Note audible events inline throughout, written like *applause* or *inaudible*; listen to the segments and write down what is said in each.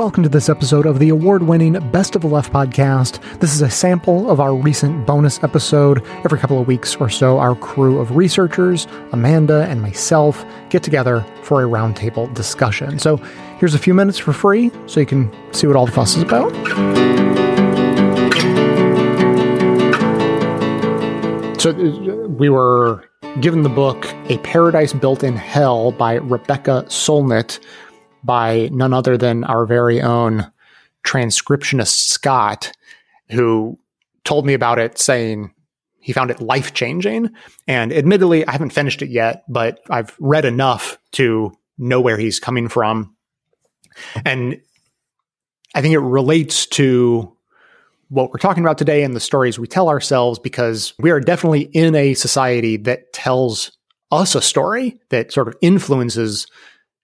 welcome to this episode of the award winning Best of the Left podcast. This is a sample of our recent bonus episode. Every couple of weeks or so, our crew of researchers, Amanda and myself, get together for a roundtable discussion. So here's a few minutes for free so you can see what all the fuss is about. So uh, we were given the book A Paradise Built in Hell by Rebecca Solnit by none other than our very own transcriptionist Scott, who told me about it saying he found it life changing. And admittedly, I haven't finished it yet, but I've read enough to know where he's coming from. And I think it relates to what we're talking about today and the stories we tell ourselves because we are definitely in a society that tells us a story that sort of influences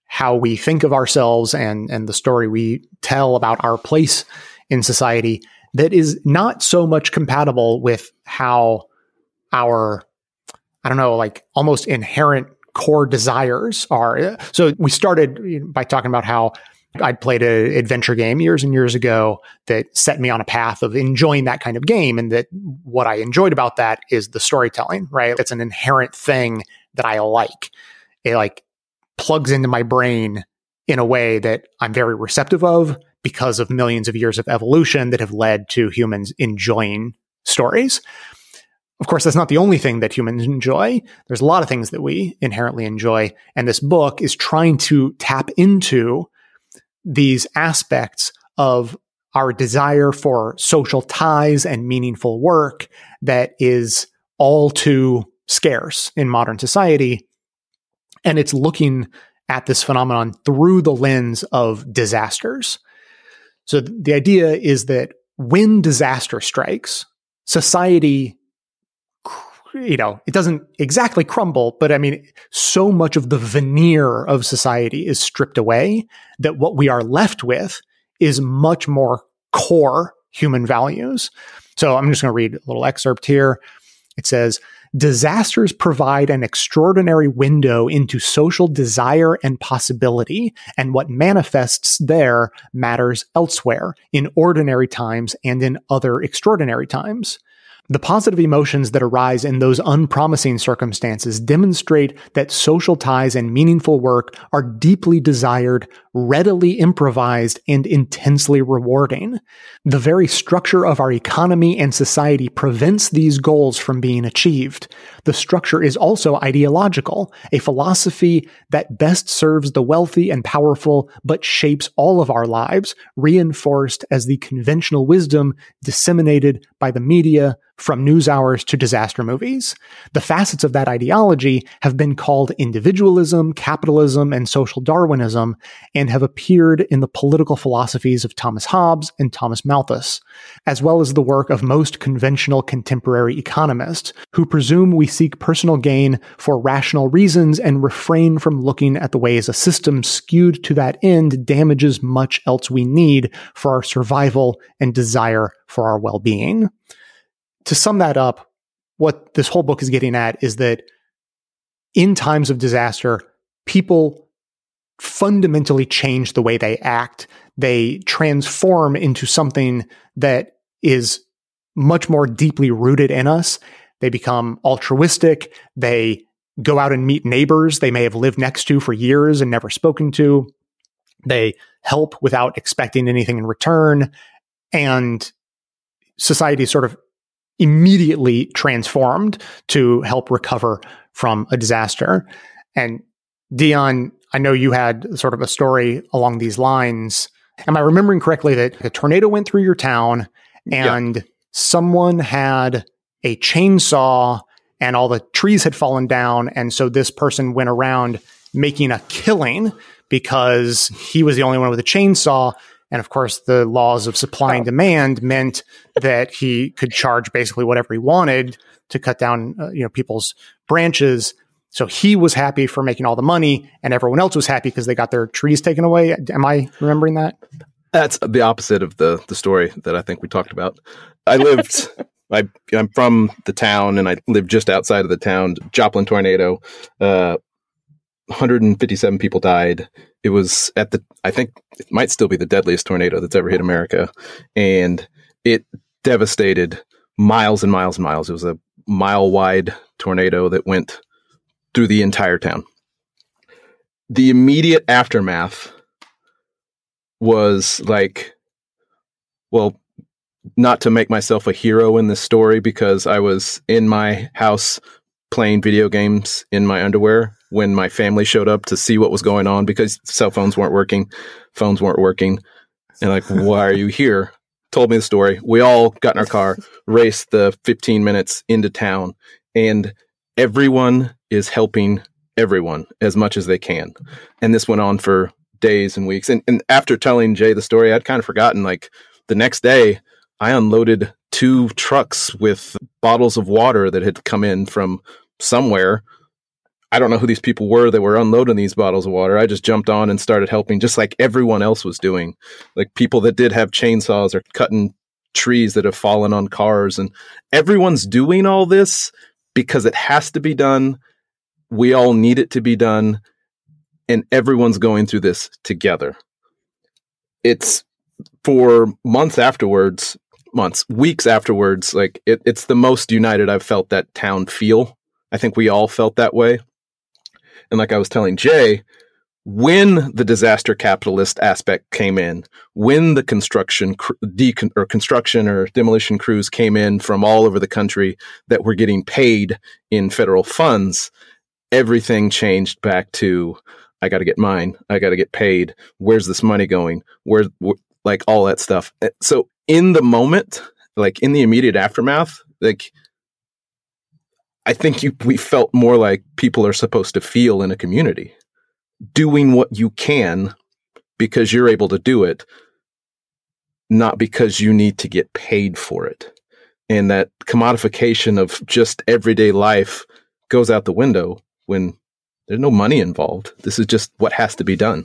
how we think of ourselves and and the story we tell about our place in society that is not so much compatible with how our I don't know like almost inherent core desires are. So we started by talking about how I'd played an adventure game years and years ago that set me on a path of enjoying that kind of game. And that what I enjoyed about that is the storytelling, right? It's an inherent thing that I like. It like plugs into my brain in a way that I'm very receptive of because of millions of years of evolution that have led to humans enjoying stories. Of course, that's not the only thing that humans enjoy. There's a lot of things that we inherently enjoy. And this book is trying to tap into these aspects of our desire for social ties and meaningful work that is all too scarce in modern society and it's looking at this phenomenon through the lens of disasters. So th- the idea is that when disaster strikes, society you know, it doesn't exactly crumble, but I mean, so much of the veneer of society is stripped away that what we are left with is much more core human values. So I'm just going to read a little excerpt here. It says, disasters provide an extraordinary window into social desire and possibility, and what manifests there matters elsewhere, in ordinary times and in other extraordinary times. The positive emotions that arise in those unpromising circumstances demonstrate that social ties and meaningful work are deeply desired, readily improvised, and intensely rewarding. The very structure of our economy and society prevents these goals from being achieved. The structure is also ideological, a philosophy that best serves the wealthy and powerful, but shapes all of our lives, reinforced as the conventional wisdom disseminated by the media, from news hours to disaster movies. The facets of that ideology have been called individualism, capitalism, and social Darwinism, and have appeared in the political philosophies of Thomas Hobbes and Thomas Malthus, as well as the work of most conventional contemporary economists, who presume we seek personal gain for rational reasons and refrain from looking at the ways a system skewed to that end damages much else we need for our survival and desire for our well being to sum that up, what this whole book is getting at is that in times of disaster, people fundamentally change the way they act. They transform into something that is much more deeply rooted in us. They become altruistic. They go out and meet neighbors they may have lived next to for years and never spoken to. They help without expecting anything in return. And society sort of immediately transformed to help recover from a disaster. And Dion, I know you had sort of a story along these lines. Am I remembering correctly that a tornado went through your town and yep. someone had a chainsaw and all the trees had fallen down? And so this person went around making a killing because he was the only one with a chainsaw and of course, the laws of supply and demand meant that he could charge basically whatever he wanted to cut down, uh, you know, people's branches. So he was happy for making all the money, and everyone else was happy because they got their trees taken away. Am I remembering that? That's the opposite of the the story that I think we talked about. I lived. *laughs* I, I'm from the town, and I lived just outside of the town. Joplin tornado uh, 157 people died. It was at the, I think it might still be the deadliest tornado that's ever hit America. And it devastated miles and miles and miles. It was a mile wide tornado that went through the entire town. The immediate aftermath was like, well, not to make myself a hero in this story because I was in my house playing video games in my underwear when my family showed up to see what was going on because cell phones weren't working, phones weren't working. And like, why are you here? Told me the story. We all got in our car, raced the 15 minutes into town, and everyone is helping everyone as much as they can. And this went on for days and weeks. And, and after telling Jay the story, I'd kind of forgotten. Like the next day, I unloaded two trucks with bottles of water that had come in from somewhere. I don't know who these people were that were unloading these bottles of water. I just jumped on and started helping, just like everyone else was doing. Like people that did have chainsaws or cutting trees that have fallen on cars. And everyone's doing all this because it has to be done. We all need it to be done. And everyone's going through this together. It's for months afterwards, months, weeks afterwards, like it, it's the most united I've felt that town feel. I think we all felt that way. And like I was telling Jay, when the disaster capitalist aspect came in, when the construction decon- or construction or demolition crews came in from all over the country that were getting paid in federal funds, everything changed back to I got to get mine. I got to get paid. Where's this money going? Where, wh- like all that stuff. Eh, so in the moment, like in the immediate aftermath, like I think you, we felt more like people are supposed to feel in a community, doing what you can because you're able to do it, not because you need to get paid for it. And that commodification of just everyday life goes out the window when there's no money involved. This is just what has to be done.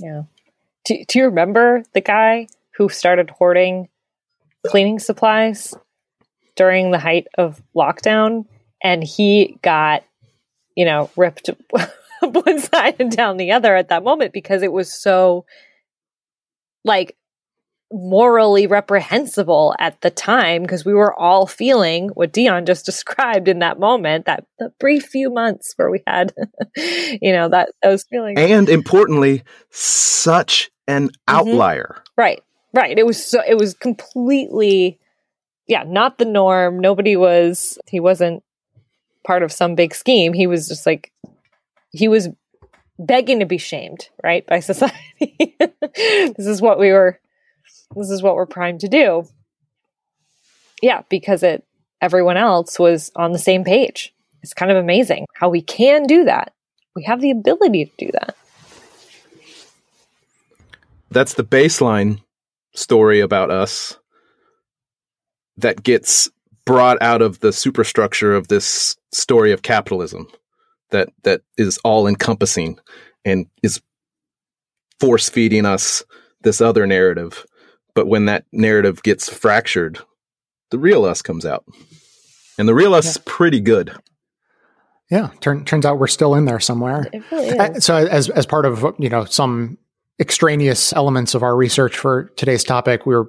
Yeah. Do, do you remember the guy who started hoarding cleaning supplies during the height of lockdown? And he got, you know, ripped *laughs* one side and down the other at that moment because it was so like morally reprehensible at the time because we were all feeling what Dion just *laughs* described in that moment, that the brief few months where we had, *laughs* you know, that those feelings. And importantly, such an mm-hmm. outlier. Right. Right. It was so it was completely yeah, not the norm. Nobody was he wasn't part of some big scheme. He was just like he was begging to be shamed, right, by *laughs* society. this is what we were this is what we're primed to do. Yeah, because it everyone else was on the same page. It's kind of amazing how we can do that. We have the ability to do that. That's the baseline story about us that gets brought out of the superstructure of this story of capitalism that that is all encompassing and is force feeding us this other narrative but when that narrative gets fractured, the real us comes out. And the real us yeah. is pretty good. Yeah, turn, turns out we're still in there somewhere. Really so, as as part of you know some extraneous elements of our research for today's topic, we were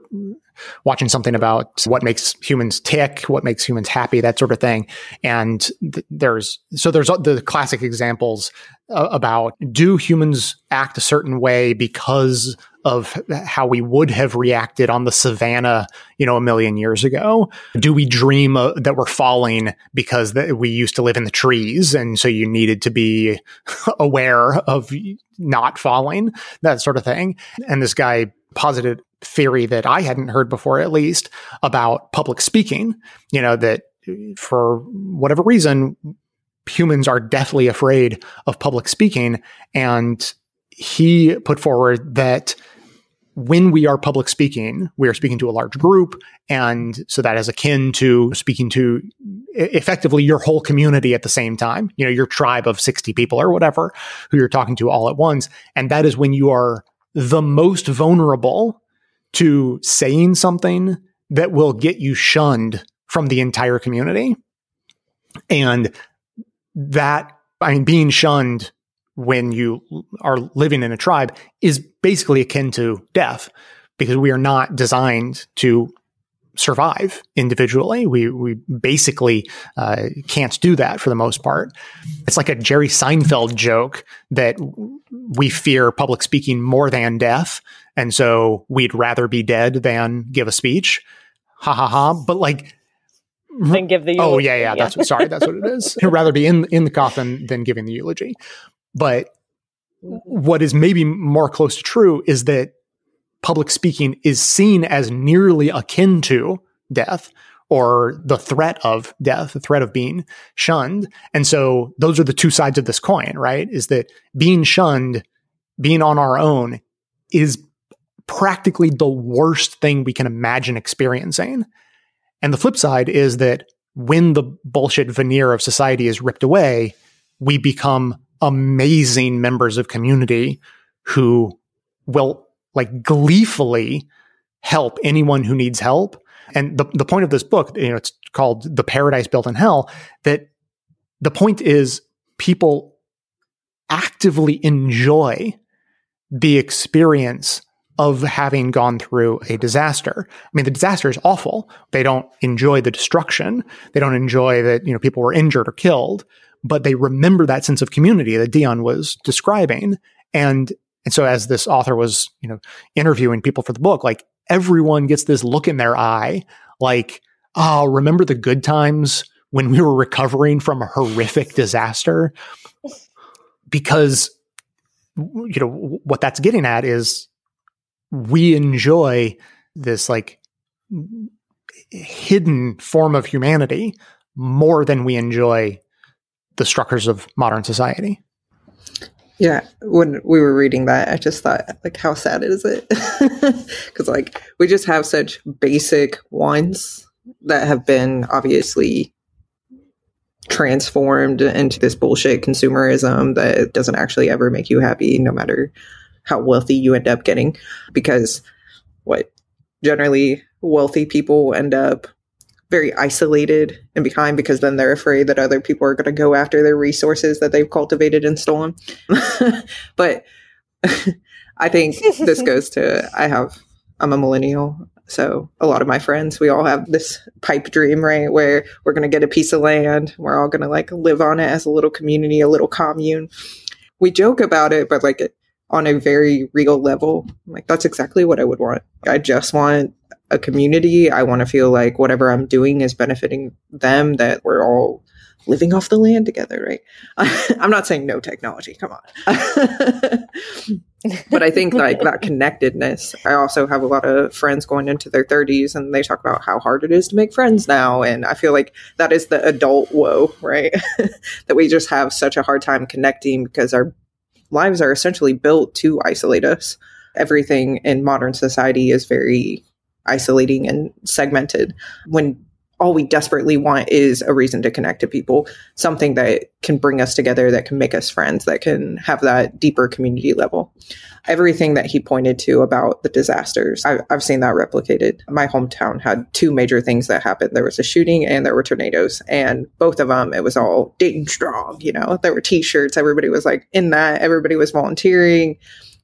watching something about what makes humans tick, what makes humans happy, that sort of thing. And th- there's so there's the classic examples uh, about do humans act a certain way because of how we would have reacted on the savannah, you know, a million years ago? Do we dream uh, that we're falling because th- we used to live in the trees and so you needed to be *laughs* aware of not falling, that sort of thing? And this guy posited theory that I hadn't heard before, at least, about public speaking, you know, that for whatever reason, humans are deathly afraid of public speaking. And he put forward that when we are public speaking, we are speaking to a large group. And so that is akin to speaking to effectively your whole community at the same time, you know, your tribe of 60 people or whatever who you're talking to all at once. And that is when you are the most vulnerable to saying something that will get you shunned from the entire community. And that I mean, being shunned when you are living in a tribe is basically akin to death because we are not designed to survive individually. We we basically uh, can't do that for the most part. It's like a Jerry Seinfeld joke that we fear public speaking more than death, and so we'd rather be dead than give a speech. Ha ha ha! But like. Then give the oh yeah yeah that's what, sorry that's what it is. I'd *laughs* rather be in in the coffin than giving the eulogy. But mm-hmm. what is maybe more close to true is that public speaking is seen as nearly akin to death or the threat of death, the threat of being shunned. And so those are the two sides of this coin, right? Is that being shunned, being on our own is practically the worst thing we can imagine experiencing. And the flip side is that when the bullshit veneer of society is ripped away, we become amazing members of community who will like gleefully help anyone who needs help. And the, the point of this book, you know, it's called The Paradise Built in Hell, that the point is people actively enjoy the experience of having gone through a disaster. I mean, the disaster is awful. They don't enjoy the destruction. They don't enjoy that, you know, people were injured or killed, but they remember that sense of community that Dion was describing. And and so as this author was, you know, interviewing people for the book, like everyone gets this look in their eye, like, oh, remember the good times when we were recovering from a horrific disaster? Because you know what that's getting at is we enjoy this like hidden form of humanity more than we enjoy the structures of modern society. Yeah, when we were reading that, I just thought, like, how sad is it? *laughs* Because, like, we just have such basic wants that have been obviously transformed into this bullshit consumerism that doesn't actually ever make you happy, no matter how wealthy you end up getting. Because what generally wealthy people end up very isolated and behind because then they're afraid that other people are going to go after their resources that they've cultivated and stolen. *laughs* but *laughs* I think this goes to I have I'm a millennial, so a lot of my friends we all have this pipe dream, right, where we're going to get a piece of land, we're all going to like live on it as a little community, a little commune. We joke about it, but like on a very real level, like that's exactly what I would want. I just want a community. I want to feel like whatever I'm doing is benefiting them, that we're all living off the land together, right? *laughs* I'm not saying no technology, come on. *laughs* but I think like that connectedness. I also have a lot of friends going into their 30s and they talk about how hard it is to make friends now. And I feel like that is the adult woe, right? *laughs* that we just have such a hard time connecting because our lives are essentially built to isolate us. Everything in modern society is very isolating and segmented when all we desperately want is a reason to connect to people, something that can bring us together, that can make us friends, that can have that deeper community level. Everything that he pointed to about the disasters, I've, I've seen that replicated. My hometown had two major things that happened. There was a shooting and there were tornadoes. And both of them, it was all Dayton strong, you know, there were t-shirts. Everybody was like in that. Everybody was volunteering.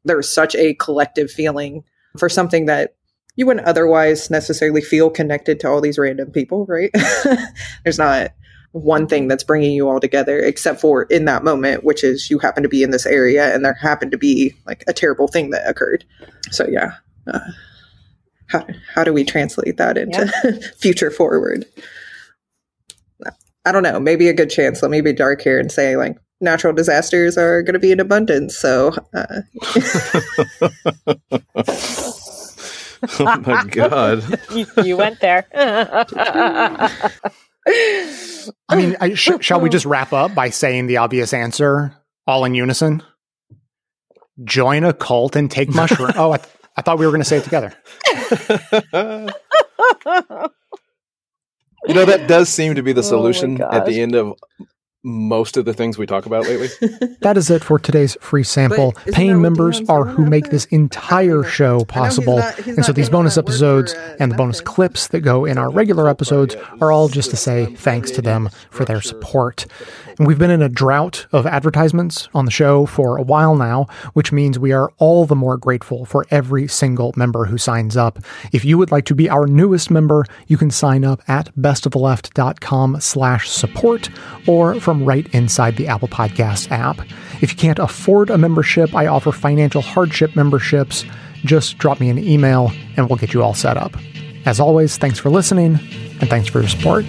There was such a collective feeling for something that you wouldn't otherwise necessarily feel connected to all these random people, right? *laughs* There's not one thing that's bringing you all together except for in that moment which is you happen to be in this area and there happened to be like a terrible thing that occurred so yeah uh, how, how do we translate that into yeah. *laughs* future forward i don't know maybe a good chance let me be dark here and say like natural disasters are going to be in abundance so uh, *laughs* *laughs* oh my god! *laughs* you, you, went there. *laughs* I mean, I, sh- shall we just wrap up by saying the obvious answer all in unison? Join a cult and take mushroom. oh, I, th- I thought we were going to say it together. you know that does seem to be the oh solution oh at the end of most of the things we talk about lately. *laughs* That is it for today's free sample. But Paying members are who make this entire show possible. he's and so these bonus episodes uh, and the bonus nothing. clips that go in our regular episodes are all just to say thanks to them for their support. And we've been in a drought of advertisements on the show for a while now, which means we are all the more grateful for every single member who signs up. If you would like to be our newest member, you can sign up at bestoftheleft.com slash support or from right inside the Apple Podcast app. If you can't afford a membership, I offer financial hardship memberships. Just drop me an email and we'll get you all set up. As always, thanks for listening and thanks for your support.